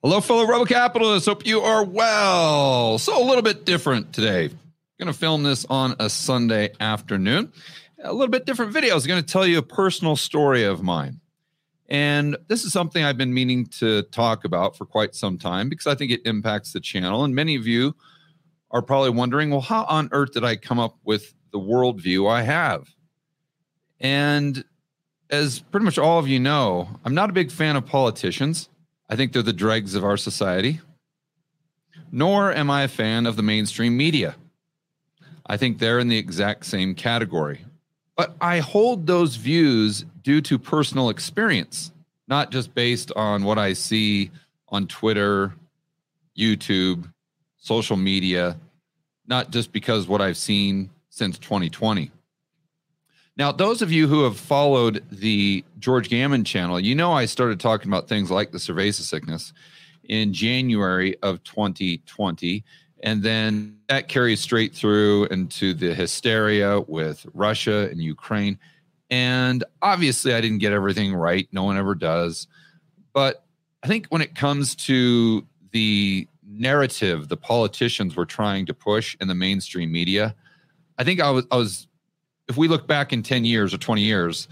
Hello, fellow Rebel Capitalists. Hope you are well. So, a little bit different today. I'm going to film this on a Sunday afternoon. A little bit different video. I was going to tell you a personal story of mine. And this is something I've been meaning to talk about for quite some time because I think it impacts the channel. And many of you are probably wondering, well, how on earth did I come up with the worldview I have? And as pretty much all of you know, I'm not a big fan of politicians. I think they're the dregs of our society. Nor am I a fan of the mainstream media. I think they're in the exact same category. But I hold those views due to personal experience, not just based on what I see on Twitter, YouTube, social media, not just because what I've seen since 2020. Now, those of you who have followed the George Gammon channel, you know I started talking about things like the cerveza sickness in January of 2020. And then that carries straight through into the hysteria with Russia and Ukraine. And obviously, I didn't get everything right. No one ever does. But I think when it comes to the narrative the politicians were trying to push in the mainstream media, I think I was I was if we look back in 10 years or 20 years,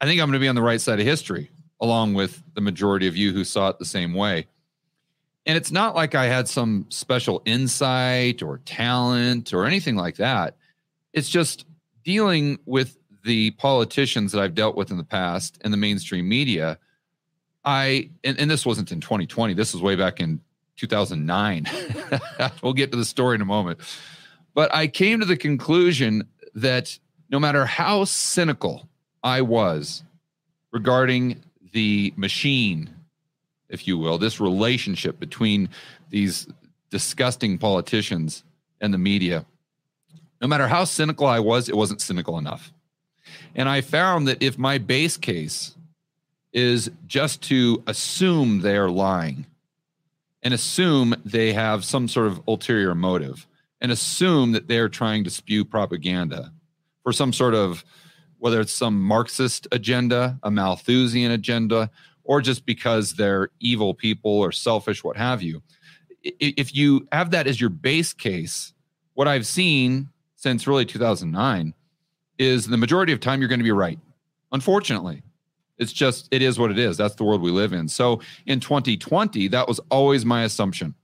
I think I'm going to be on the right side of history, along with the majority of you who saw it the same way. And it's not like I had some special insight or talent or anything like that. It's just dealing with the politicians that I've dealt with in the past and the mainstream media. I, and, and this wasn't in 2020, this was way back in 2009. we'll get to the story in a moment. But I came to the conclusion that no matter how cynical I was regarding the machine, if you will, this relationship between these disgusting politicians and the media, no matter how cynical I was, it wasn't cynical enough. And I found that if my base case is just to assume they are lying and assume they have some sort of ulterior motive and assume that they're trying to spew propaganda, for some sort of whether it's some Marxist agenda, a Malthusian agenda, or just because they're evil people or selfish, what have you. If you have that as your base case, what I've seen since really 2009 is the majority of time you're going to be right. Unfortunately, it's just, it is what it is. That's the world we live in. So in 2020, that was always my assumption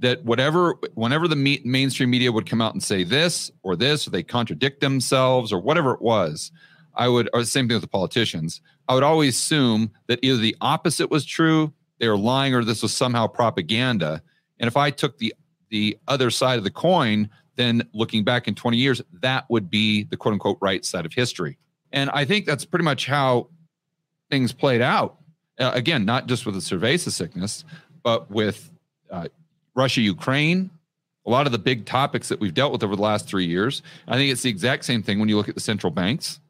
that whatever whenever the me- mainstream media would come out and say this or this or they contradict themselves or whatever it was i would or the same thing with the politicians i would always assume that either the opposite was true they were lying or this was somehow propaganda. And if i took the the other side of the coin then looking back in 20 years that would be the quote unquote right side of history. And i think that's pretty much how things played out. Uh, again not just with the cerveza sickness but with uh, Russia, Ukraine, a lot of the big topics that we've dealt with over the last three years. I think it's the exact same thing when you look at the central banks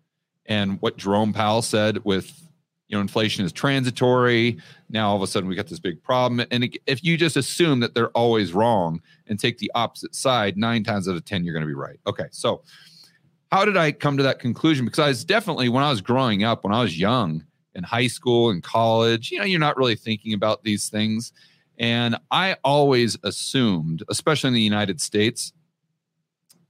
and what Jerome Powell said with you know inflation is transitory. Now all of a sudden we got this big problem, and if you just assume that they're always wrong and take the opposite side, nine times out of ten you're going to be right. Okay, so how did I come to that conclusion? Because I was definitely when I was growing up, when I was young in high school and college, you know, you're not really thinking about these things. And I always assumed, especially in the United States,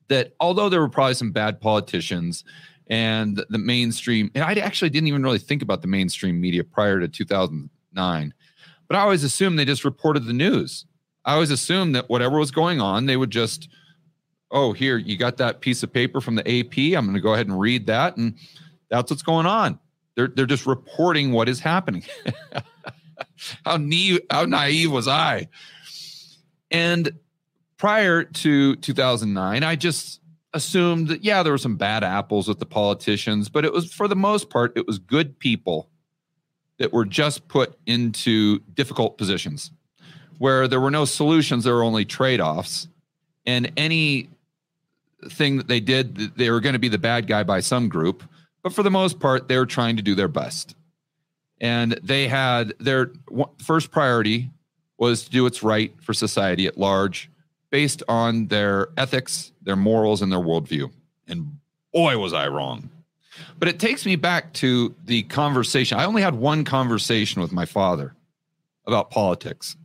that although there were probably some bad politicians and the mainstream, and I actually didn't even really think about the mainstream media prior to 2009, but I always assumed they just reported the news. I always assumed that whatever was going on, they would just, oh, here, you got that piece of paper from the AP. I'm going to go ahead and read that. And that's what's going on. They're, they're just reporting what is happening. how, naive, how naive was I? And prior to 2009, I just assumed that, yeah, there were some bad apples with the politicians, but it was for the most part, it was good people that were just put into difficult positions where there were no solutions, there were only trade offs. And any thing that they did, they were going to be the bad guy by some group. But for the most part, they were trying to do their best and they had their first priority was to do what's right for society at large based on their ethics, their morals, and their worldview. And boy, was I wrong. But it takes me back to the conversation. I only had one conversation with my father about politics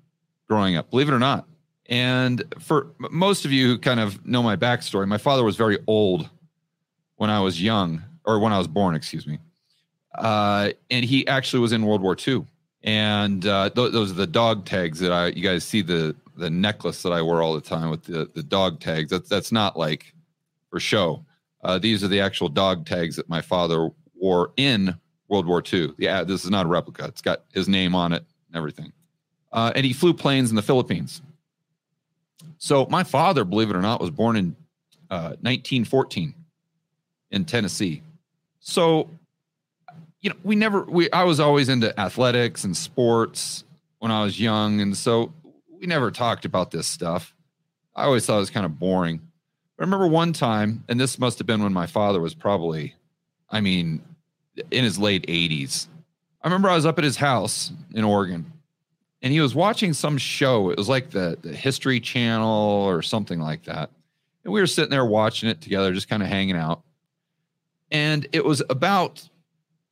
growing up, believe it or not. And for most of you who kind of know my backstory, my father was very old when I was young, or when I was born, excuse me. Uh, and he actually was in World War II. And uh, th- those are the dog tags that I, you guys see the the necklace that I wear all the time with the the dog tags. That's that's not like for show. Uh, these are the actual dog tags that my father wore in World War II. Yeah, this is not a replica. It's got his name on it and everything. Uh, and he flew planes in the Philippines. So my father, believe it or not, was born in uh, 1914 in Tennessee. So, you know, we never we I was always into athletics and sports when I was young, and so we never talked about this stuff. I always thought it was kind of boring. I remember one time, and this must have been when my father was probably, I mean, in his late 80s. I remember I was up at his house in Oregon and he was watching some show. It was like the, the History Channel or something like that. And we were sitting there watching it together, just kind of hanging out. And it was about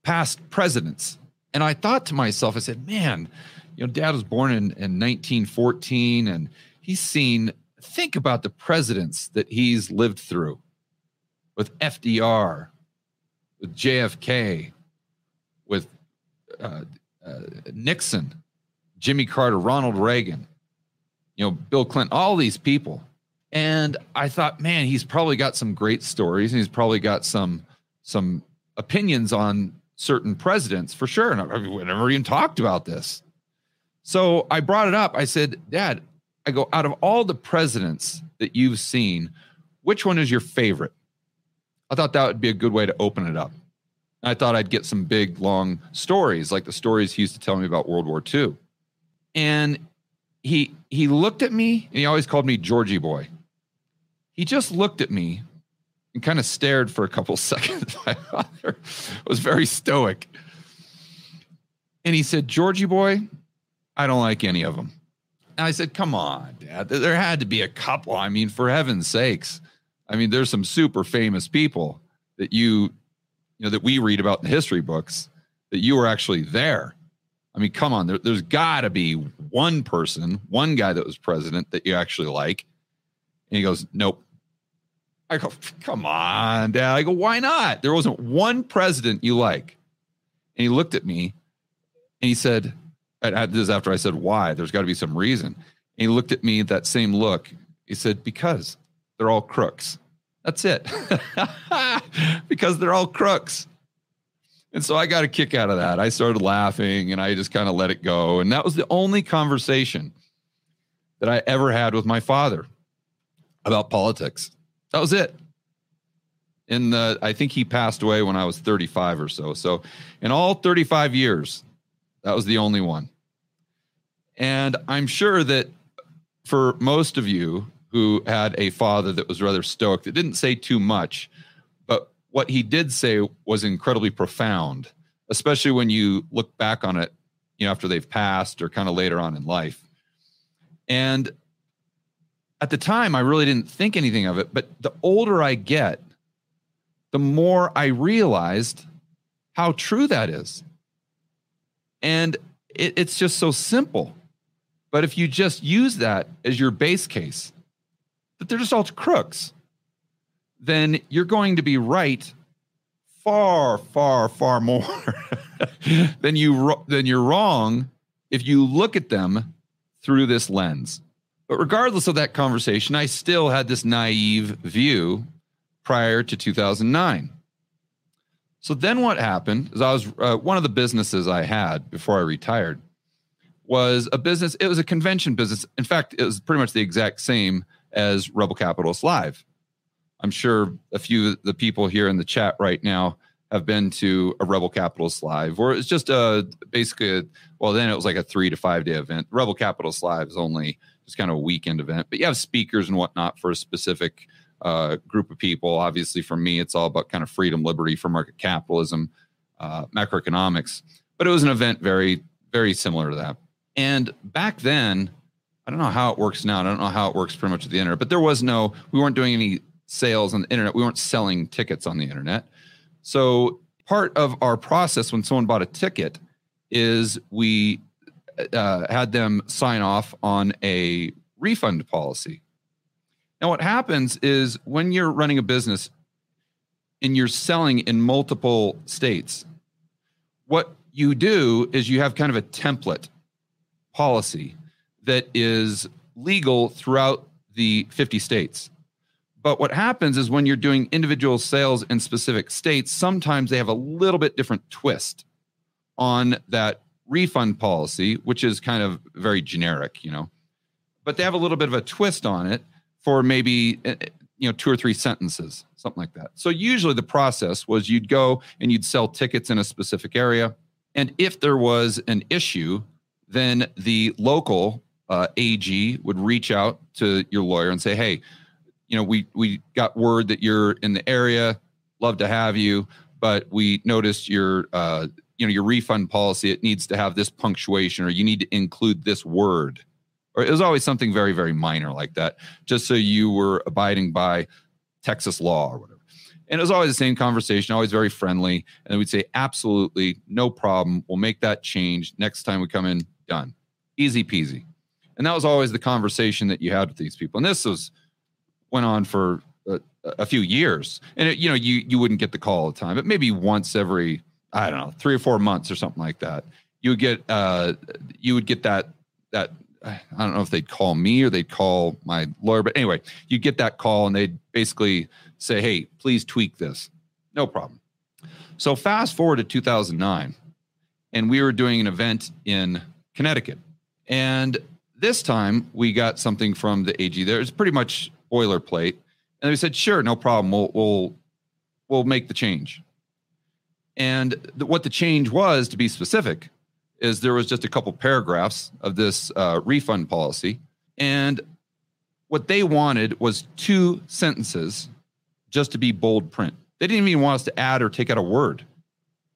past presidents. And I thought to myself, I said, man, you know, dad was born in, in 1914 and he's seen, think about the presidents that he's lived through with FDR, with JFK, with uh, uh, Nixon, Jimmy Carter, Ronald Reagan, you know, Bill Clinton, all these people. And I thought, man, he's probably got some great stories and he's probably got some some opinions on certain presidents for sure. And I, we never even talked about this. So I brought it up. I said, Dad, I go, out of all the presidents that you've seen, which one is your favorite? I thought that would be a good way to open it up. I thought I'd get some big, long stories like the stories he used to tell me about World War II and he he looked at me and he always called me Georgie boy. He just looked at me and kind of stared for a couple seconds. My father was very stoic. And he said, Georgie boy, I don't like any of them. And I said, Come on, Dad. There had to be a couple. I mean, for heaven's sakes. I mean, there's some super famous people that you, you know, that we read about in history books that you were actually there. I mean, come on, there, has got to be one person, one guy that was president that you actually like. And he goes, Nope. I go, Come on, dad. I go, Why not? There wasn't one president you like. And he looked at me and he said, This is after I said, Why? There's got to be some reason. And he looked at me, that same look. He said, Because they're all crooks. That's it. because they're all crooks. And so I got a kick out of that. I started laughing and I just kind of let it go. And that was the only conversation that I ever had with my father about politics. That was it. In the, uh, I think he passed away when I was 35 or so. So in all 35 years, that was the only one. And I'm sure that for most of you who had a father that was rather stoic, that didn't say too much, but what he did say was incredibly profound, especially when you look back on it, you know, after they've passed or kind of later on in life. And at the time, I really didn't think anything of it. But the older I get, the more I realized how true that is. And it, it's just so simple. But if you just use that as your base case, that they're just all crooks then you're going to be right far, far, far more than you than you're wrong if you look at them through this lens. But regardless of that conversation, I still had this naive view prior to 2009. So then what happened is I was uh, one of the businesses I had before I retired was a business it was a convention business. In fact, it was pretty much the exact same as Rebel Capitalist Live. I'm sure a few of the people here in the chat right now have been to a Rebel Capitalist Live, or it's just a basically a, well, then it was like a three to five day event. Rebel Capitalist Live is only just kind of a weekend event, but you have speakers and whatnot for a specific uh, group of people. Obviously, for me, it's all about kind of freedom, liberty, for market capitalism, uh, macroeconomics. But it was an event very, very similar to that. And back then, I don't know how it works now. I don't know how it works pretty much at the internet, but there was no, we weren't doing any sales on the internet. We weren't selling tickets on the internet. So part of our process when someone bought a ticket is we uh, had them sign off on a refund policy. Now, what happens is when you're running a business and you're selling in multiple states, what you do is you have kind of a template policy that is legal throughout the 50 states. But what happens is when you're doing individual sales in specific states, sometimes they have a little bit different twist on that refund policy, which is kind of very generic, you know. But they have a little bit of a twist on it for maybe eh, eh, you know two or three sentences, something like that. So usually the process was you'd go and you'd sell tickets in a specific area, and if there was an issue, then the local uh, AG would reach out to your lawyer and say, "Hey, you know, we we got word that you're in the area. Love to have you, but we noticed your uh, you know your refund policy. It needs to have this punctuation, or you need to include this word." Or it was always something very very minor like that, just so you were abiding by Texas law or whatever. And it was always the same conversation, always very friendly. And we'd say, absolutely, no problem. We'll make that change next time we come in. Done. Easy peasy. And that was always the conversation that you had with these people. And this was went on for a, a few years. And it, you know, you you wouldn't get the call all the time, but maybe once every I don't know three or four months or something like that. You would get uh, you would get that that I don't know if they'd call me or they'd call my lawyer, but anyway, you get that call and they'd basically say, "Hey, please tweak this." No problem. So fast forward to 2009, and we were doing an event in Connecticut, and this time we got something from the AG. There, it's pretty much boilerplate, and we said, "Sure, no problem. We'll we'll we'll make the change." And what the change was, to be specific, is there was just a couple paragraphs of this uh, refund policy, and what they wanted was two sentences just to be bold print. They didn't even want us to add or take out a word.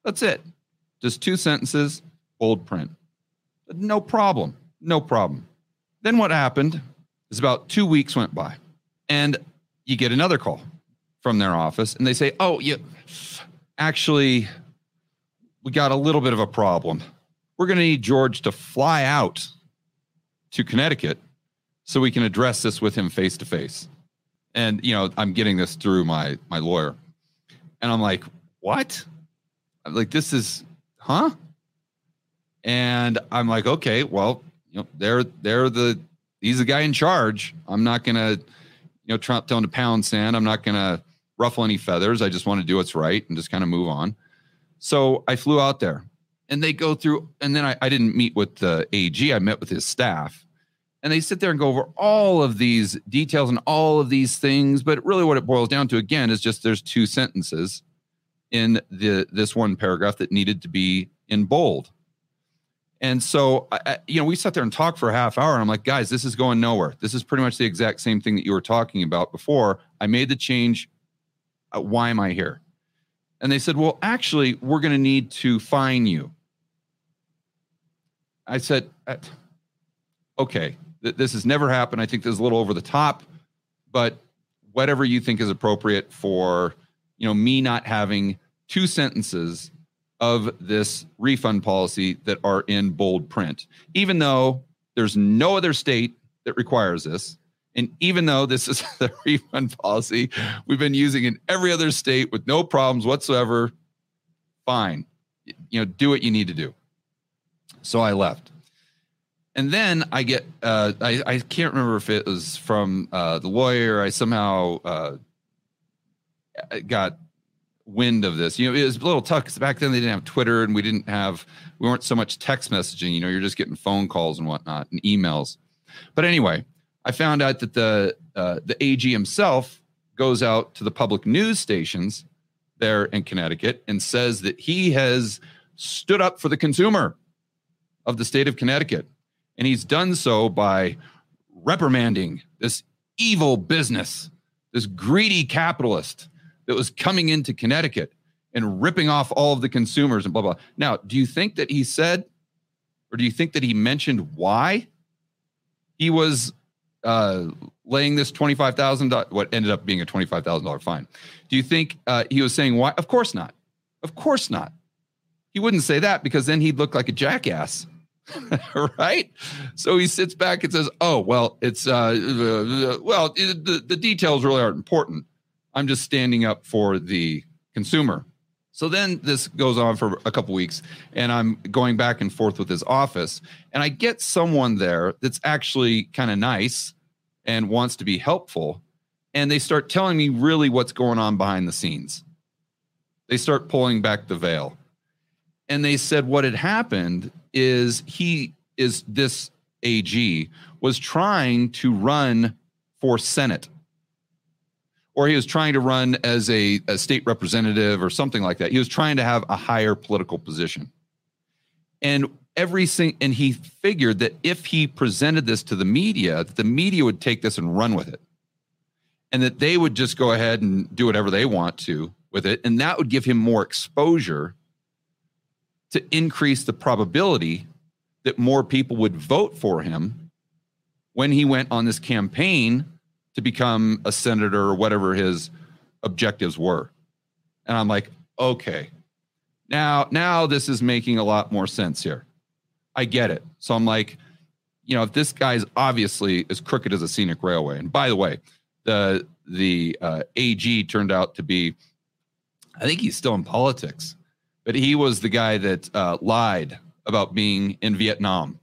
That's it. Just two sentences, bold print. No problem. No problem. Then what happened is about two weeks went by, and you get another call from their office, and they say, "Oh, you actually, we got a little bit of a problem. We're going to need George to fly out to Connecticut so we can address this with him face to face." And you know, I'm getting this through my my lawyer, and I'm like, "What? I'm like this is, huh?" And I'm like, "Okay, well." you know, they're they're the he's the guy in charge. I'm not gonna, you know, try tell him to pound sand. I'm not gonna ruffle any feathers. I just want to do what's right and just kind of move on. So I flew out there and they go through, and then I, I didn't meet with the AG, I met with his staff. And they sit there and go over all of these details and all of these things. But really, what it boils down to again is just there's two sentences in the this one paragraph that needed to be in bold. And so, I, you know, we sat there and talked for a half hour. And I'm like, guys, this is going nowhere. This is pretty much the exact same thing that you were talking about before. I made the change. Uh, why am I here? And they said, well, actually, we're going to need to fine you. I said, uh, okay, th- this has never happened. I think this is a little over the top, but whatever you think is appropriate for, you know, me not having two sentences of this refund policy that are in bold print, even though there's no other state that requires this. And even though this is the refund policy we've been using in every other state with no problems whatsoever, fine. You know, do what you need to do. So I left. And then I get, uh, I, I can't remember if it was from uh, the lawyer. I somehow uh, got wind of this. You know, it was a little tough because back then they didn't have Twitter and we didn't have, we weren't so much text messaging. You know, you're just getting phone calls and whatnot and emails. But anyway, I found out that the uh, the AG himself goes out to the public news stations there in Connecticut and says that he has stood up for the consumer of the state of Connecticut, and he's done so by reprimanding this evil business, this greedy capitalist that was coming into Connecticut and ripping off all of the consumers and blah blah. Now, do you think that he said, or do you think that he mentioned why he was uh, laying this twenty five thousand what ended up being a twenty five thousand dollar fine? Do you think uh, he was saying why? Of course not. Of course not. He wouldn't say that because then he'd look like a jackass. right? So he sits back and says, "Oh, well, it's uh, uh well, it, the the details really aren't important. I'm just standing up for the consumer." So then this goes on for a couple weeks, and I'm going back and forth with his office, and I get someone there that's actually kind of nice and wants to be helpful, and they start telling me really what's going on behind the scenes. They start pulling back the veil and they said what had happened is he is this AG was trying to run for Senate or he was trying to run as a, a state representative or something like that. He was trying to have a higher political position. And every sing- and he figured that if he presented this to the media, that the media would take this and run with it. And that they would just go ahead and do whatever they want to with it. And that would give him more exposure to increase the probability that more people would vote for him when he went on this campaign to become a senator or whatever his objectives were. And I'm like, okay. Now now this is making a lot more sense here. I get it. So I'm like, you know, if this guy's obviously as crooked as a scenic railway. And by the way, the the uh, AG turned out to be, I think he's still in politics but he was the guy that uh, lied about being in Vietnam,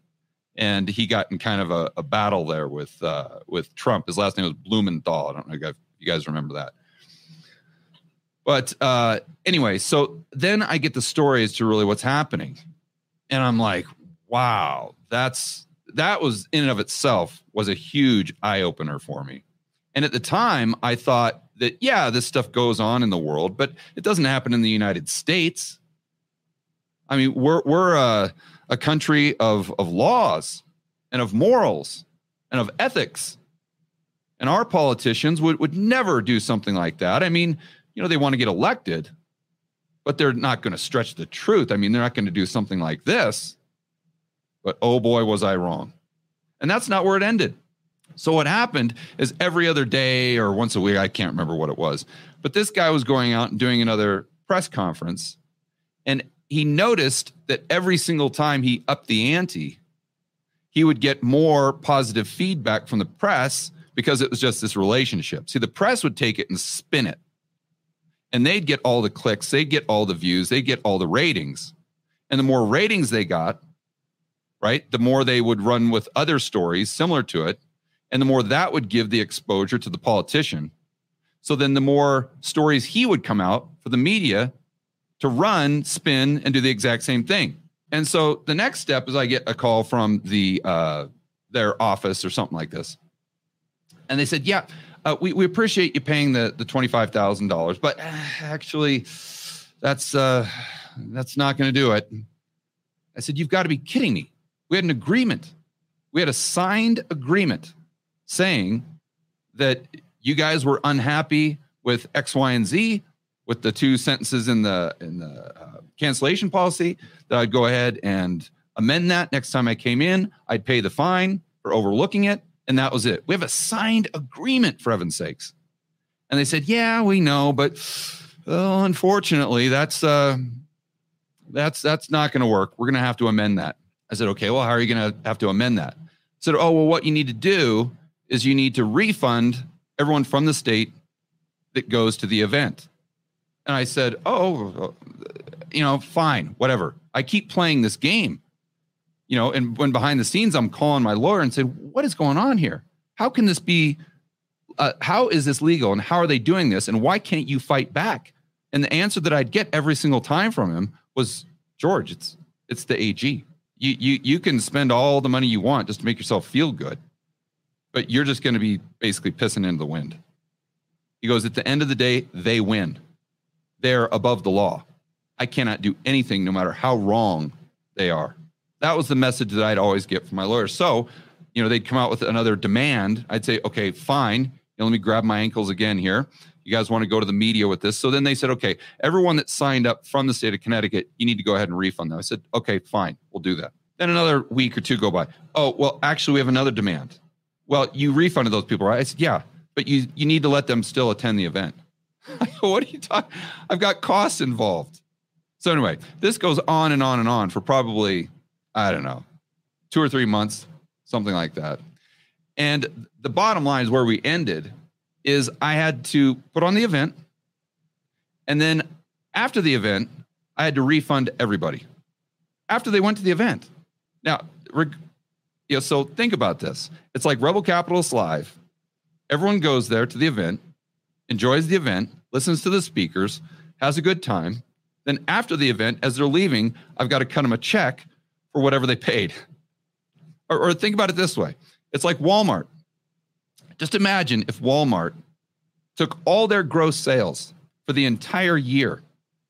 and he got in kind of a, a battle there with uh, with Trump. His last name was Blumenthal. I don't know if you guys remember that. But uh, anyway, so then I get the story as to really what's happening, and I'm like, wow, that's that was in and of itself was a huge eye opener for me. And at the time, I thought that yeah, this stuff goes on in the world, but it doesn't happen in the United States. I mean, we're we're a, a country of of laws and of morals and of ethics. And our politicians would, would never do something like that. I mean, you know, they want to get elected, but they're not going to stretch the truth. I mean, they're not going to do something like this. But oh boy, was I wrong. And that's not where it ended. So what happened is every other day or once a week, I can't remember what it was, but this guy was going out and doing another press conference. And he noticed that every single time he upped the ante, he would get more positive feedback from the press because it was just this relationship. See, the press would take it and spin it, and they'd get all the clicks, they'd get all the views, they'd get all the ratings. And the more ratings they got, right, the more they would run with other stories similar to it. And the more that would give the exposure to the politician. So then the more stories he would come out for the media to run, spin, and do the exact same thing. And so the next step is I get a call from the uh, their office or something like this, and they said, "Yeah, uh, we we appreciate you paying the the twenty five thousand dollars, but uh, actually, that's uh, that's not going to do it." I said, "You've got to be kidding me! We had an agreement. We had a signed agreement saying that you guys were unhappy with X, Y, and Z with the two sentences in the in the uh, cancellation policy that I'd go ahead and amend that next time I came in. I'd pay the fine for overlooking it, and that was it. We have a signed agreement for heaven's sakes. And they said, "Yeah, we know, but well, unfortunately, that's uh, that's that's not going to work. We're going to have to amend that." I said, "Okay, well, how are you going to have to amend that?" I said, "Oh, well, what you need to do is you need to refund everyone from the state that goes to the event." And I said, Oh, you know, fine, whatever. I keep playing this game, you know, and when behind the scenes, I'm calling my lawyer and said, What is going on here? How can this be? Uh, how is this legal and how are they doing this? And why can't you fight back? And the answer that I'd get every single time from him was, George, it's it's the AG. You you you can spend all the money you want just to make yourself feel good, but you're just going to be basically pissing into the wind. He goes, at the end of the day, they win they're above the law. I cannot do anything no matter how wrong they are. That was the message that I'd always get from my lawyers. So, you know, they'd come out with another demand. I'd say, okay, fine. You know, let me grab my ankles again here. You guys want to go to the media with this? So then they said, okay, everyone that signed up from the state of Connecticut, you need to go ahead and refund them. I said, okay, fine, we'll do that. Then another week or two go by. Oh, well, actually, we have another demand. Well, you refunded those people, right? I said, yeah, but you you need to let them still attend the event. what are you talking? I've got costs involved. So anyway, this goes on and on and on for probably, I don't know, two or three months, something like that. And the bottom line is where we ended is I had to put on the event. And then after the event, I had to refund everybody after they went to the event. Now, reg- you know, so think about this. It's like Rebel Capitalist Live. Everyone goes there to the event, enjoys the event, listens to the speakers, has a good time. Then after the event, as they're leaving, I've got to cut them a check for whatever they paid. Or, or think about it this way it's like Walmart. Just imagine if Walmart took all their gross sales for the entire year,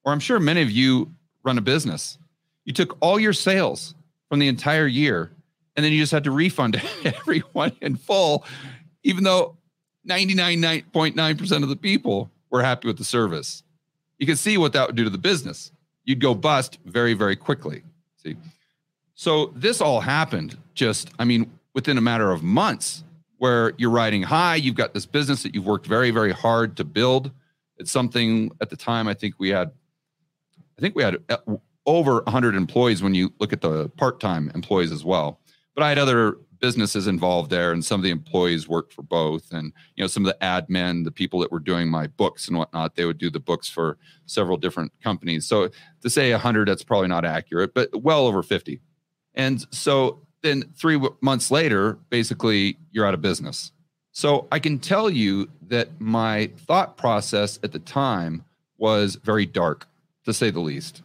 or I'm sure many of you run a business. You took all your sales from the entire year, and then you just had to refund everyone in full, even though 99.9% of the people were happy with the service. You can see what that would do to the business. You'd go bust very, very quickly. See? So this all happened just, I mean, within a matter of months where you're riding high. You've got this business that you've worked very, very hard to build. It's something at the time, I think we had, I think we had uh, over 100 employees when you look at the part time employees as well. But I had other businesses involved there, and some of the employees worked for both. And you know, some of the admin, the people that were doing my books and whatnot, they would do the books for several different companies. So to say 100, that's probably not accurate, but well over 50. And so then three months later, basically, you're out of business. So I can tell you that my thought process at the time was very dark, to say the least.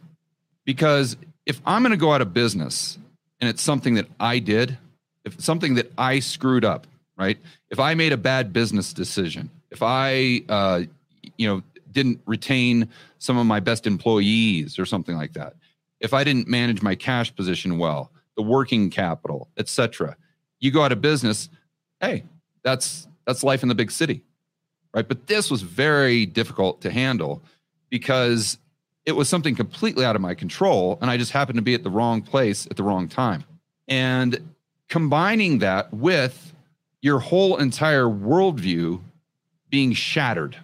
Because if I'm going to go out of business and it's something that I did, if something that I screwed up, right? If I made a bad business decision, if I, uh, you know, didn't retain some of my best employees or something like that, if I didn't manage my cash position well, the working capital, etc. You go out of business, hey, that's that's life in the big city. Right? But this was very difficult to handle because it was something completely out of my control and I just happened to be at the wrong place at the wrong time. And combining that with your whole entire worldview being shattered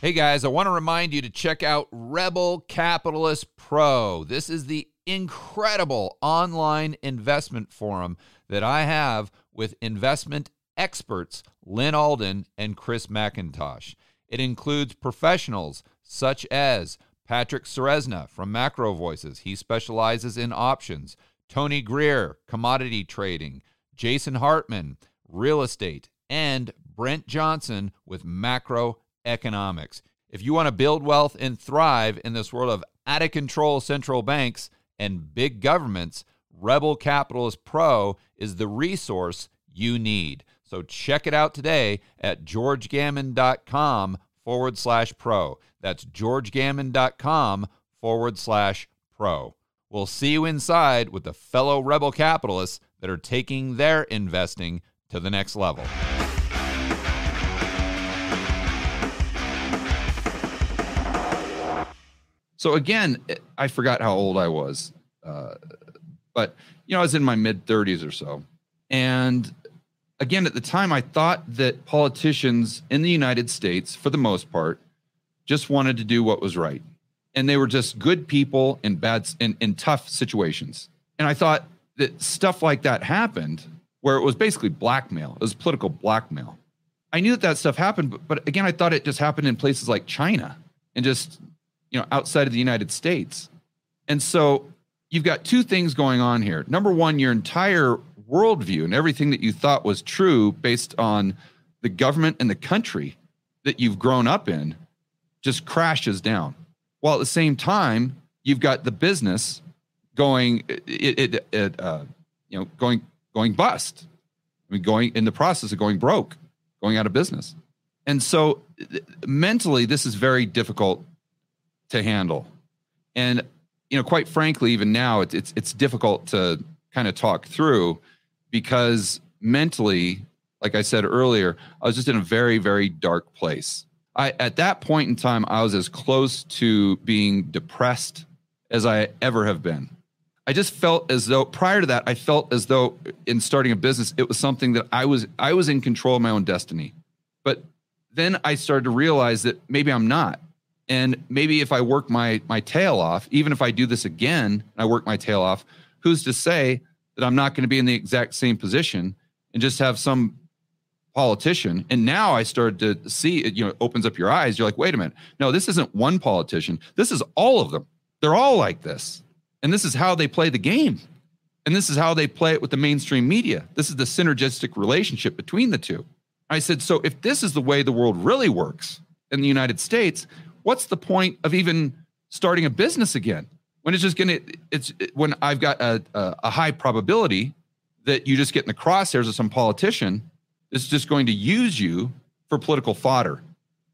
Hey guys, I want to remind you to check out Rebel Capitalist Pro. This is the incredible online investment forum that I have with investment experts Lyn Alden and Chris MacIntosh. It includes professionals such as Patrick Ceresna from Macro Voices. He specializes in options. Tony Greer, commodity trading. Jason Hartman, real estate. And Brent Johnson with macro economics. If you want to build wealth and thrive in this world of out of control central banks and big governments, Rebel Capitalist Pro is the resource you need. So check it out today at georgegammon.com forward slash pro. That's georgegammon.com forward slash pro. We'll see you inside with the fellow rebel capitalists that are taking their investing to the next level. So again, I forgot how old I was, uh, but you know, I was in my mid 30s or so. And again, at the time, I thought that politicians in the United States, for the most part, just wanted to do what was right, and they were just good people in bad in, in tough situations. And I thought that stuff like that happened where it was basically blackmail. It was political blackmail. I knew that that stuff happened, but, but again, I thought it just happened in places like China and just you know, outside of the United States. And so you've got two things going on here. Number one, your entire worldview and everything that you thought was true based on the government and the country that you've grown up in just crashes down. While at the same time, you've got the business going, it, it, it uh, you know, going going bust. I mean, going in the process of going broke, going out of business. And so mentally, this is very difficult to handle. And you know, quite frankly, even now it's it's, it's difficult to kind of talk through because mentally, like I said earlier, I was just in a very very dark place. I at that point in time, I was as close to being depressed as I ever have been. I just felt as though prior to that, I felt as though in starting a business, it was something that I was I was in control of my own destiny. But then I started to realize that maybe I'm not And maybe if I work my my tail off, even if I do this again and I work my tail off, who's to say that I'm not going to be in the exact same position and just have some politician. And now I started to see it, you know, opens up your eyes. You're like, wait a minute. No, this isn't one politician. This is all of them. They're all like this. And this is how they play the game. And this is how they play it with the mainstream media. This is the synergistic relationship between the two. I said, so if this is the way the world really works in the United States, what's the point of even starting a business again? When it's just to, it's when I've got a, a, a high probability that you just get in the crosshairs of some politician that's just going to use you for political fodder.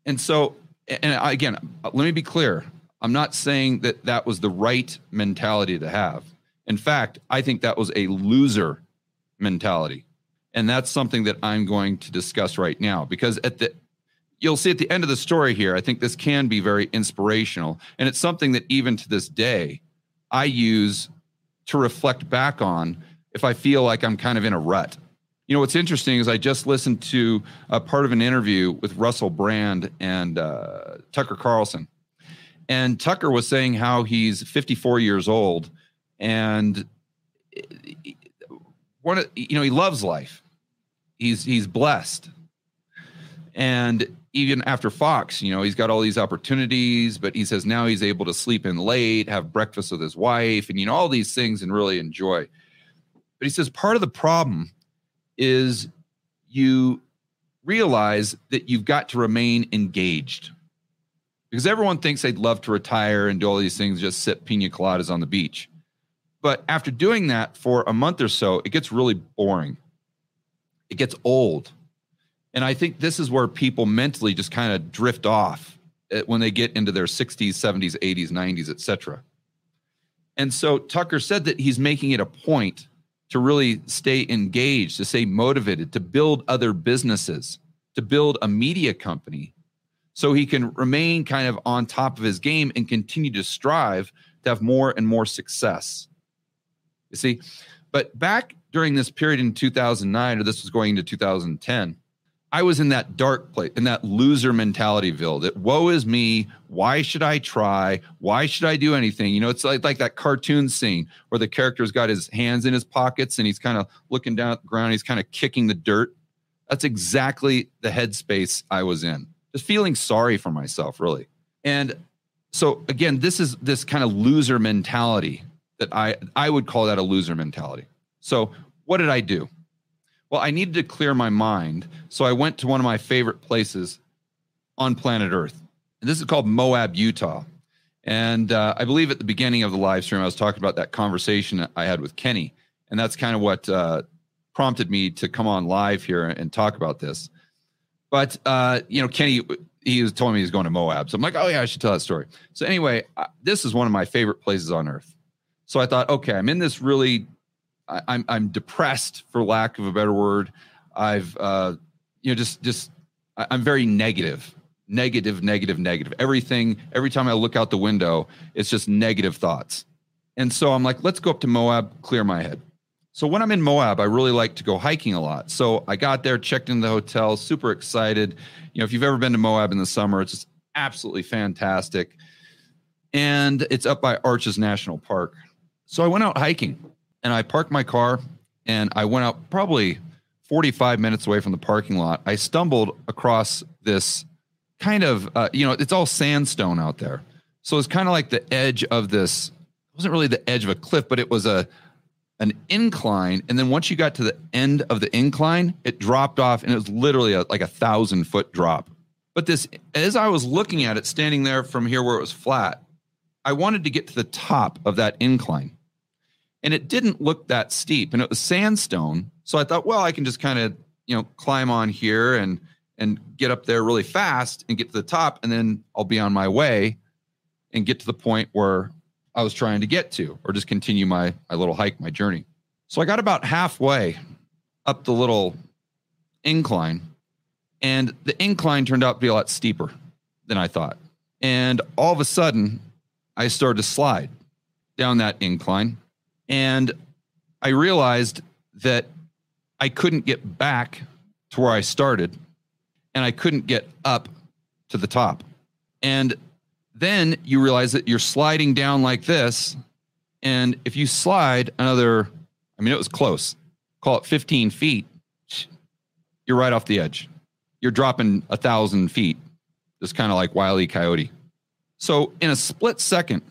And so, and again, let me be clear. I'm not saying that that was the right mentality to have. In fact, I think that was a loser mentality. And that's something that I'm going to discuss right now because at the you'll see at the end of the story here, I think this can be very inspirational and it's something that even to this day I use to reflect back on if I feel like I'm kind of in a rut. You know, what's interesting is I just listened to a part of an interview with Russell Brand and uh, Tucker Carlson. And Tucker was saying how he's 54 years old and one of, you know, he loves life. He's he's blessed. And even after Fox, you know, he's got all these opportunities, but he says now he's able to sleep in late, have breakfast with his wife, and you know, all these things and really enjoy. But he says part of the problem is you realize that you've got to remain engaged because everyone thinks they'd love to retire and do all these things, just sit pina coladas on the beach. But after doing that for a month or so, it gets really boring. It gets old. And I think this is where people mentally just kind of drift off eh, when they get into their 60s, 70s, 80s, 90s, etc. And so Tucker said that he's making it a point to really stay engaged, to stay motivated, to build other businesses, to build a media company so he can remain kind of on top of his game and continue to strive to have more and more success. You see, but back during this period in 2009, or this was going into 2010, I was in that dark place, in that loser mentalityville that woe is me. Why should I try? Why should I do anything? You know, it's like, like that cartoon scene where the character's got his hands in his pockets and he's kind of looking down at the ground. He's kind of kicking the dirt. That's exactly the headspace I was in, just feeling sorry for myself, really. And so, again, this is this kind of loser mentality that I I would call that a loser mentality. So what did I do? Well, I needed to clear my mind, so I went to one of my favorite places on planet Earth. And this is called Moab, Utah. And uh, I believe at the beginning of the live stream, I was talking about that conversation I had with Kenny, and that's kind of what uh, prompted me to come on live here and talk about this. But uh, you know, Kenny, he was telling me he's going to Moab, so I'm like, oh yeah, I should tell that story. So anyway, uh, this is one of my favorite places on Earth. So I thought, okay, I'm in this really, I, I'm I'm depressed for lack of a better word. I've uh, you know just just I'm very negative, negative, negative, negative. Everything every time I look out the window, it's just negative thoughts. And so I'm like, let's go up to Moab, clear my head. So when I'm in Moab, I really like to go hiking a lot. So I got there, checked in the hotel, super excited. You know, if you've ever been to Moab in the summer, it's just absolutely fantastic. And it's up by Arches National Park. So I went out hiking and I parked my car and I went out probably 45 minutes away from the parking lot. I stumbled across this kind of, uh, you know, it's all sandstone out there. So it's kind of like the edge of this, it wasn't really the edge of a cliff, but it was a, an incline. And then once you got to the end of the incline, it dropped off and it was literally a, like a thousand foot drop. But this, as I was looking at it, standing there from here where it was flat, I wanted to get to the top of that incline and it didn't look that steep and it was sandstone. So i thought well i can just kind of you know climb on here and and get up there really fast and get to the top and then i'll be on my way and get to the point where i was trying to get to or just continue my my little hike my journey. So i got about halfway up the little incline and the incline turned out to be a lot steeper than i thought. And all of a sudden i started to slide down that incline and I realized that I couldn't get back to where I started and I couldn't get up to the top. And then you realize that you're sliding down like this. And if you slide another, I mean, it was close, call it 15 feet, you're right off the edge. You're dropping a thousand feet, just kind of like Wiley Coyote. So in a split second,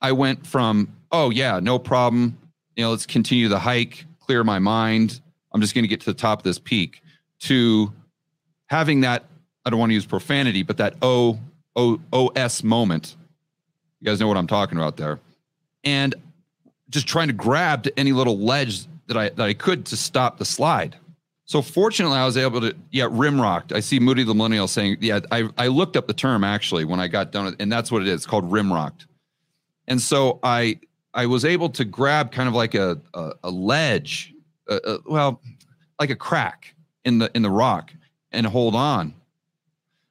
I went from, oh, yeah, no problem. You know, let's continue the hike, clear my mind. I'm just going to get to the top of this peak to having that, I don't want to use profanity, but that O, o, moment. You guys know what I'm talking about there. And just trying to grab to any little ledge that I, that I could to stop the slide. So fortunately, I was able to, yeah, rim rocked. I see Moody the Millennial saying, yeah, I, I looked up the term actually when I got done, and that's what it is. It's called rim rocked. And so I I was able to grab kind of like a a, a ledge, uh, uh, well, like a crack in the in the rock, and hold on.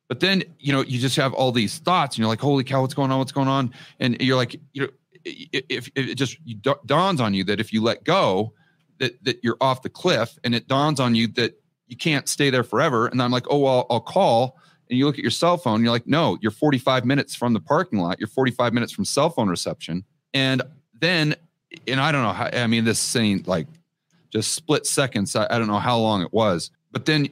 But then you know you just have all these thoughts, and you're like, "Holy cow, what's going on? What's going on?" And you're like, you know, if, if it just dawns on you that if you let go, that that you're off the cliff, and it dawns on you that you can't stay there forever. And I'm like, "Oh well, I'll call." And you look at your cell phone, and you're like, "No, you're 45 minutes from the parking lot. You're 45 minutes from cell phone reception." And then, and I don't know how. I mean, this scene like just split seconds. I, I don't know how long it was, but then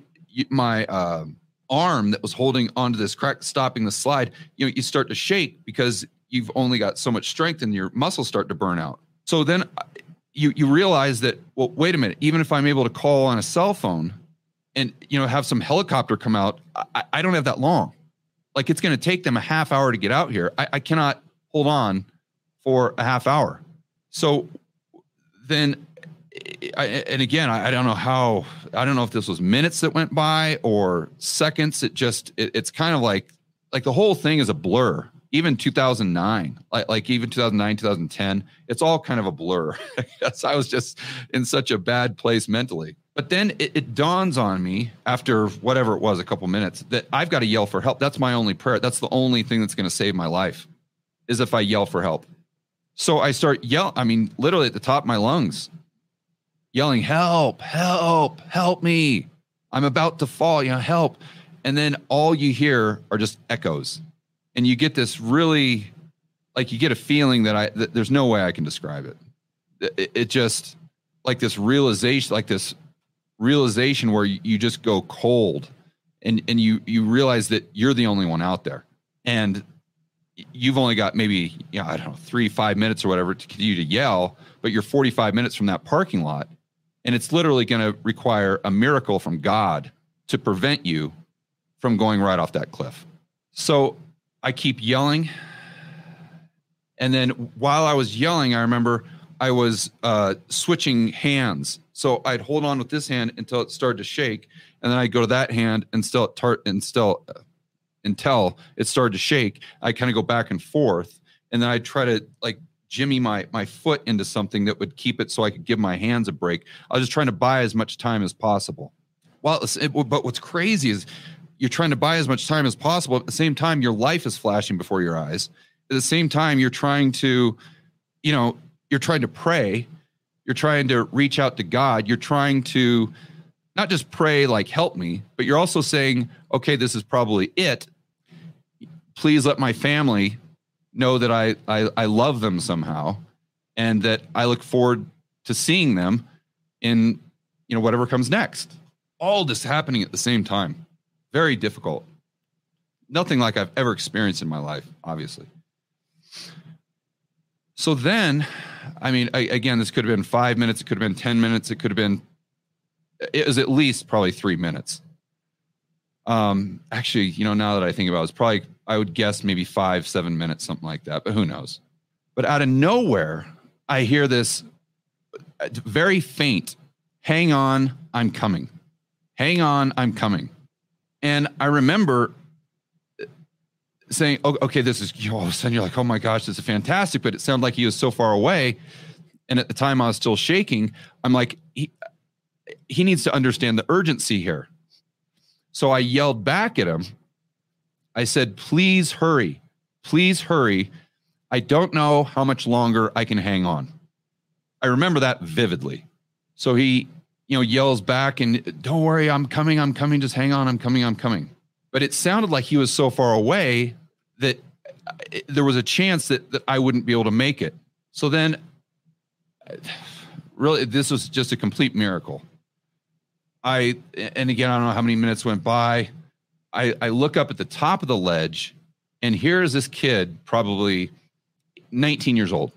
my uh, arm that was holding onto this crack, stopping the slide, you know, you start to shake because you've only got so much strength and your muscles start to burn out. So then uh, you you realize that well, wait a minute, even if I'm able to call on a cell phone and you know have some helicopter come out, I, I don't have that long. Like it's going to take them a half hour to get out here. I, I cannot hold on for a half hour. So then I, and again, I, I, don't know how. I don't know if this was minutes that went by or seconds. It just it, it's kind of like like the whole thing is a blur. Even 2009, like like even 2009, 2010, it's all kind of a blur. I was just in such a bad place mentally. But then it, it dawns on me after whatever it was, a couple minutes, that I've got to yell for help. That's my only prayer. That's the only thing that's going to save my life, is if I yell for help. So I start yell. I mean, literally at the top of my lungs, yelling, help, help, help me. I'm about to fall, you know, help. And then all you hear are just echoes. And you get this really, like, you get a feeling that I, that there's no way I can describe it. It, it just, like this realization, like this realization where you, you just go cold and, and you, you realize that you're the only one out there. And you've only got maybe, you know, I don't know, three, five minutes or whatever to continue to yell, but you're 45 minutes from that parking lot and it's literally going to require a miracle from God to prevent you from going right off that cliff. So I keep yelling. And then while I was yelling, I remember I was uh, switching hands. So I'd hold on with this hand until it started to shake. And then I'd go to that hand and still, tar- and still uh, until it started to shake. I kind of go back and forth. And then I'd try to like jimmy my my foot into something that would keep it so I could give my hands a break. I was just trying to buy as much time as possible. Well, it, but what's crazy is you're trying to buy as much time as possible. At the same time, your life is flashing before your eyes. At the same time, you're trying to, you know, you're trying to pray. You're trying to reach out to God. You're trying to not just pray like help me, but you're also saying, okay, this is probably it. Please let my family know that I, I, I love them somehow and that I look forward to seeing them in you know whatever comes next. All this happening at the same time. Very difficult. Nothing like I've ever experienced in my life, obviously. So then, I mean, I, again, this could have been five minutes, it could have been 10 minutes, it could have been, it was at least probably three minutes. Um, actually, you know, now that I think about it, it's probably I would guess maybe five, seven minutes, something like that, but who knows? But out of nowhere, I hear this uh, very faint, hang on, I'm coming. Hang on, I'm coming. And I remember uh, saying, oh, okay, this is, all of a sudden you're like, oh my gosh, this is fantastic. But it sounded like he was so far away. And at the time I was still shaking. I'm like, he, he needs to understand the urgency here. So I yelled back at him I said, please hurry. Please hurry. I don't know how much longer I can hang on. I remember that vividly. So he, you know, yells back and don't worry, I'm coming, I'm coming, just hang on, I'm coming, I'm coming. But it sounded like he was so far away that uh, there was a chance that, that I wouldn't be able to make it. So then, really, this was just a complete miracle. I, and again, I don't know how many minutes went by. I, I look up at the top of the ledge, and here is this kid, probably 19 years old,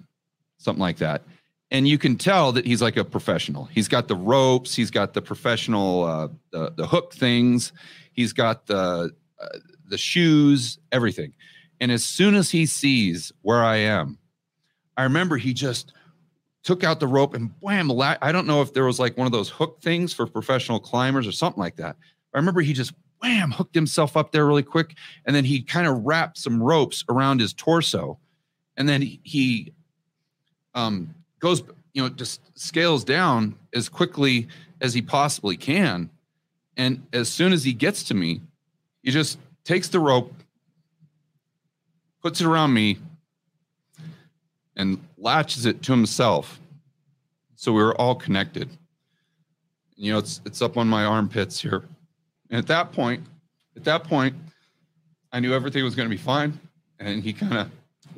something like that. And you can tell that he's like a professional. He's got the ropes, he's got the professional, uh, the, the hook things, he's got the, uh, the shoes, everything. And as soon as he sees where I am, I remember he just took out the rope and wham, I don't know if there was like one of those hook things for professional climbers or something like that. I remember he just wham, hooked himself up there really quick. And then he kind of wrapped some ropes around his torso. And then he, um, goes, you know, just scales down as quickly as he possibly can. And as soon as he gets to me, he just takes the rope, puts it around me, and latches it to himself. So we were all connected. You know, it's it's up on my armpits here. And at that point, at that point, I knew everything was going to be fine. And he kind of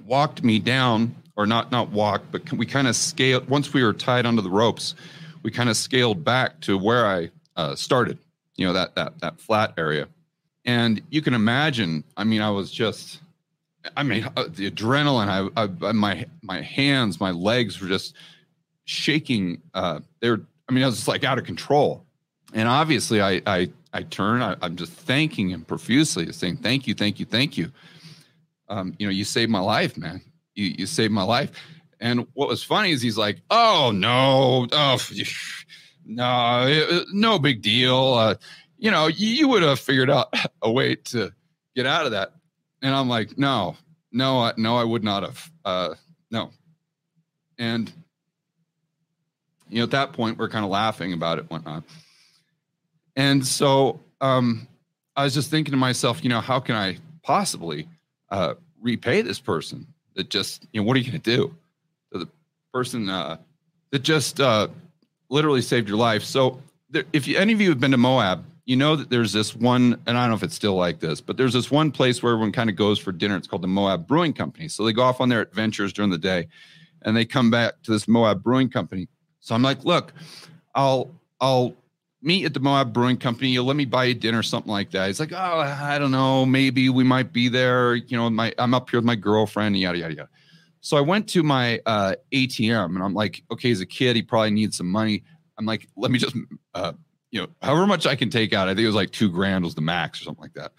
walked me down, or not not walked, but we kind of scaled. Once we were tied onto the ropes, we kind of scaled back to where I uh, started. You know that that that flat area. And you can imagine. I mean, I was just I mean, uh, the adrenaline. I, I, my my hands, my legs were just shaking. Uh, they're. I mean, I was just like out of control. And obviously, I I I turn. I, am just thanking him profusely, saying thank you, thank you, thank you. Um, you know, you saved my life, man. You you saved my life. And what was funny is he's like, oh no, oh no, no big deal. Uh, you know, you, you would have figured out a way to get out of that. And I'm like, no, no, no, I would not have. Uh, no. And, you know, at that point, we're kind of laughing about it, whatnot. And so um, I was just thinking to myself, you know, how can I possibly uh, repay this person that just, you know, what are you going to do to the person uh, that just uh, literally saved your life? So there, if you, any of you have been to Moab, you know that there's this one, and I don't know if it's still like this, but there's this one place where everyone kind of goes for dinner. It's called the Moab Brewing Company. So they go off on their adventures during the day, and they come back to this Moab Brewing Company. So I'm like, look, I'll I'll meet at the Moab Brewing Company. You'll let me buy you dinner, something like that. He's like, oh, I don't know, maybe we might be there. You know, my I'm up here with my girlfriend, yada yada yada. So I went to my uh, ATM, and I'm like, okay, as a kid, he probably needs some money. I'm like, let me just uh, you know, however much I can take out. I think it was like two grand was the max or something like that.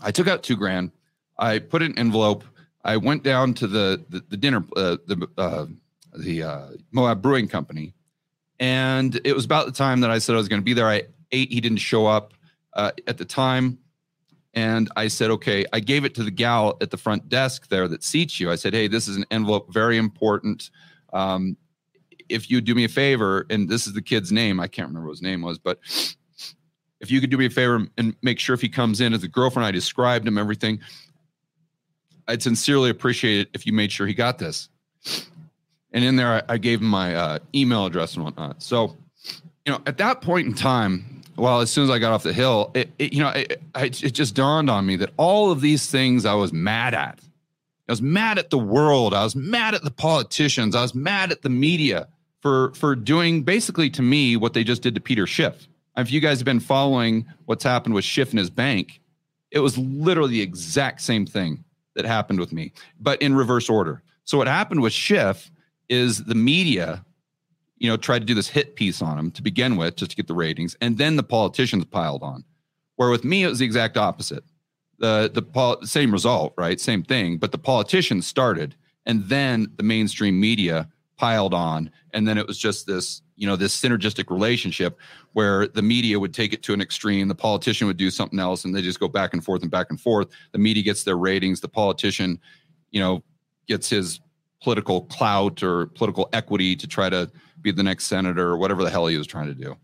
I took out two grand. I put an envelope. I went down to the the, the dinner uh, the uh, the uh, Moab Brewing Company, and it was about the time that I said I was going to be there. I ate. He didn't show up uh, at the time, and I said, okay. I gave it to the gal at the front desk there that seats you. I said, hey, this is an envelope, very important. Um, if you do me a favor, and this is the kid's name, I can't remember what his name was, but if you could do me a favor and make sure if he comes in as a girlfriend, I described him everything. I'd sincerely appreciate it if you made sure he got this. And in there, I, I gave him my uh, email address and whatnot. So, you know, at that point in time, well, as soon as I got off the hill, it, it you know, it, it, it just dawned on me that all of these things I was mad at. I was mad at the world. I was mad at the politicians. I was mad at the media for for doing basically to me what they just did to Peter Schiff. If you guys have been following what's happened with Schiff and his bank, it was literally the exact same thing that happened with me, but in reverse order. So what happened with Schiff is the media, you know, tried to do this hit piece on him to begin with, just to get the ratings, and then the politicians piled on. Where with me, it was the exact opposite. The the same result, right? Same thing, but the politicians started, and then the mainstream media piled on. And then it was just this you know this synergistic relationship where the media would take it to an extreme the politician would do something else and they just go back and forth and back and forth. The media gets their ratings the politician you know gets his political clout or political equity to try to be the next senator or whatever the hell he was trying to do.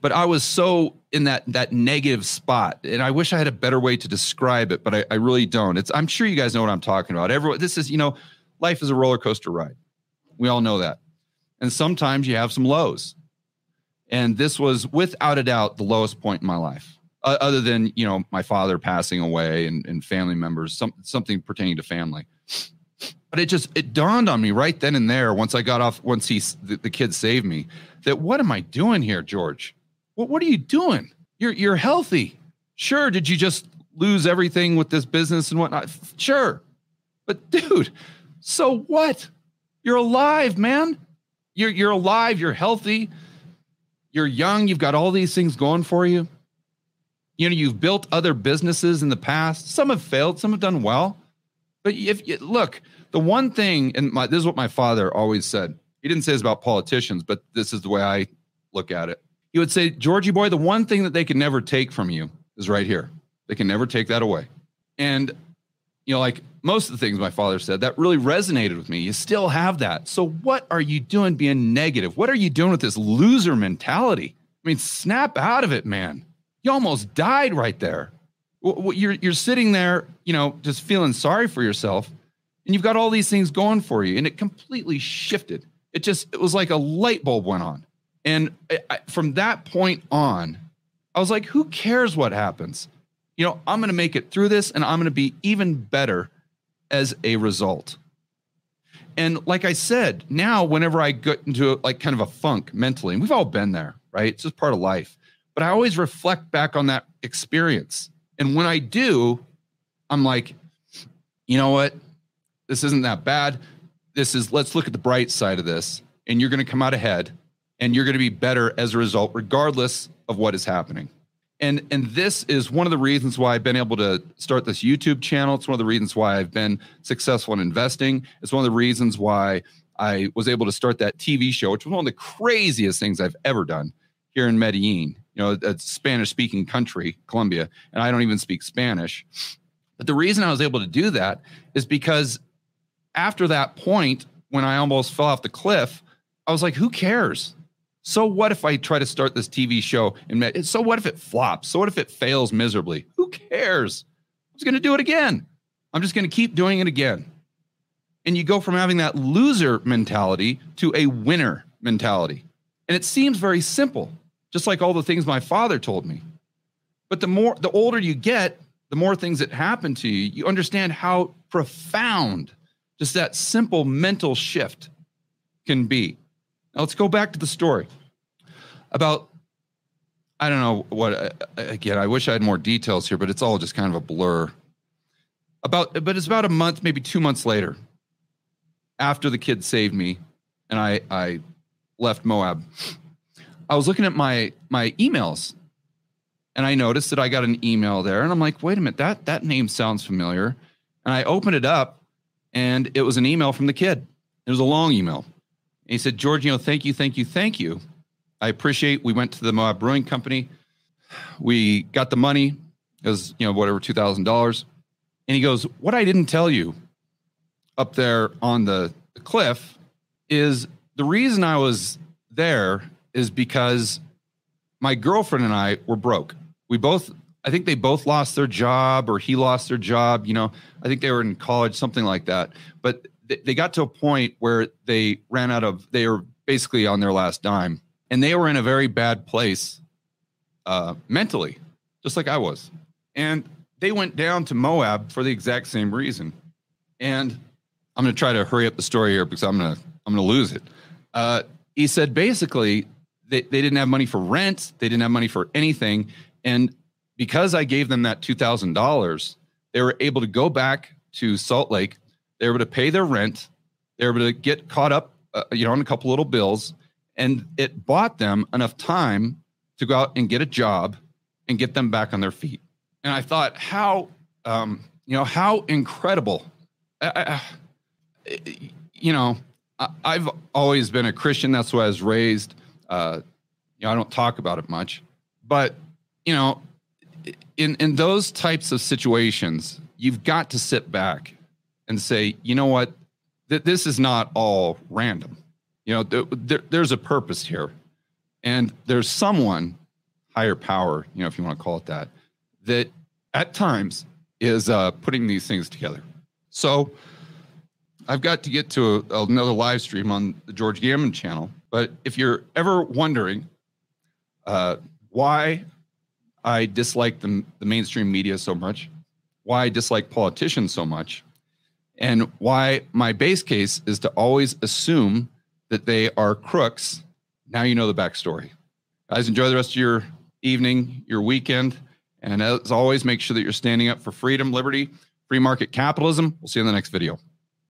But i was so in that that negative spot and i wish i had a better way to describe it but i, I really don't. It's i'm sure you guys know what i'm talking about. Everyone this is you know life is a roller coaster ride we all know that. And sometimes you have some lows. And this was without a doubt the lowest point in my life. uh, other than you know my father passing away and, and family members, some, something pertaining to family. But it just it dawned on me right then and there once I got off once he the, the kid saved me that what am I doing here, George? What what are you doing? You're you're healthy. Sure, did you just lose everything with this business and whatnot? Sure, but dude, so what? You're alive, man. You're you're alive. You're healthy. You're young. You've got all these things going for you you know you've built other businesses in the past some have failed some have done well but if you look the one thing and my, this is what my father always said he didn't say this about politicians but this is the way i look at it he would say georgie boy the one thing that they can never take from you is right here they can never take that away and you know like most of the things my father said that really resonated with me you still have that so what are you doing being negative what are you doing with this loser mentality i mean snap out of it man you almost died right there. You're you're sitting there, you know, just feeling sorry for yourself, and you've got all these things going for you, and it completely shifted. It just it was like a light bulb went on, and I, from that point on, I was like, who cares what happens? You know, I'm going to make it through this, and I'm going to be even better as a result. And like I said, now whenever I get into a, like kind of a funk mentally, and we've all been there, right? It's just part of life but I always reflect back on that experience. And when I do, I'm like, you know what? This isn't that bad. This is, let's look at the bright side of this. And you're going to come out ahead and you're going to be better as a result, regardless of what is happening. And, and this is one of the reasons why I've been able to start this YouTube channel. It's one of the reasons why I've been successful in investing. It's one of the reasons why I was able to start that TV show, which was one of the craziest things I've ever done here in Medellin you know, a Spanish speaking country, Colombia, and I don't even speak Spanish. But the reason I was able to do that is because after that point, when I almost fell off the cliff, I was like, who cares? So what if I try to start this TV show and so what if it flops? So what if it fails miserably? Who cares? I was going to do it again. I'm just going to keep doing it again. And you go from having that loser mentality to a winner mentality. And it seems very simple just like all the things my father told me. But the more the older you get, the more things that happen to you, you understand how profound just that simple mental shift can be. Now let's go back to the story about I don't know what uh, again, I wish I had more details here, but it's all just kind of a blur. About but it's about a month, maybe 2 months later after the kid saved me and I I left Moab I was looking at my my emails and I noticed that I got an email there and I'm like, wait a minute, that that name sounds familiar. And I opened it up and it was an email from the kid. It was a long email. And he said, know, thank you, thank you, thank you. I appreciate we went to the Moab Brewing Company. We got the money, It was, you know, whatever, two thousand dollars. And he goes, What I didn't tell you up there on the, the cliff is the reason I was there is because my girlfriend and I were broke. We both, I think they both lost their job or he lost their job. You know, I think they were in college, something like that. But they got to a point where they ran out of, they were basically on their last dime and they were in a very bad place uh, mentally, just like I was. And they went down to Moab for the exact same reason. And I'm going to try to hurry up the story here because I'm going to, I'm going to lose it. Uh, he said basically they, they didn't have money for rent they didn't have money for anything and because i gave them that $2000 they were able to go back to salt lake they were able to pay their rent they were able to get caught up uh, you know on a couple little bills and it bought them enough time to go out and get a job and get them back on their feet and i thought how um, you know how incredible I, I, you know I've always been a Christian. That's why I was raised. Uh, you know, I don't talk about it much, but you know, in in those types of situations, you've got to sit back and say, you know what, this is not all random. You know, th- there, there's a purpose here, and there's someone higher power, you know, if you want to call it that, that at times is uh, putting these things together. So I've got to get to a, another live stream on the George Gammon channel but if you're ever wondering uh, why I dislike the, the mainstream media so much, why I dislike politicians so much, and why my base case is to always assume that they are crooks. Now you know the backstory. Guys, enjoy the rest of your evening, your weekend. And as always, make sure that you're standing up for freedom, liberty, free market capitalism. We'll see you in the next video.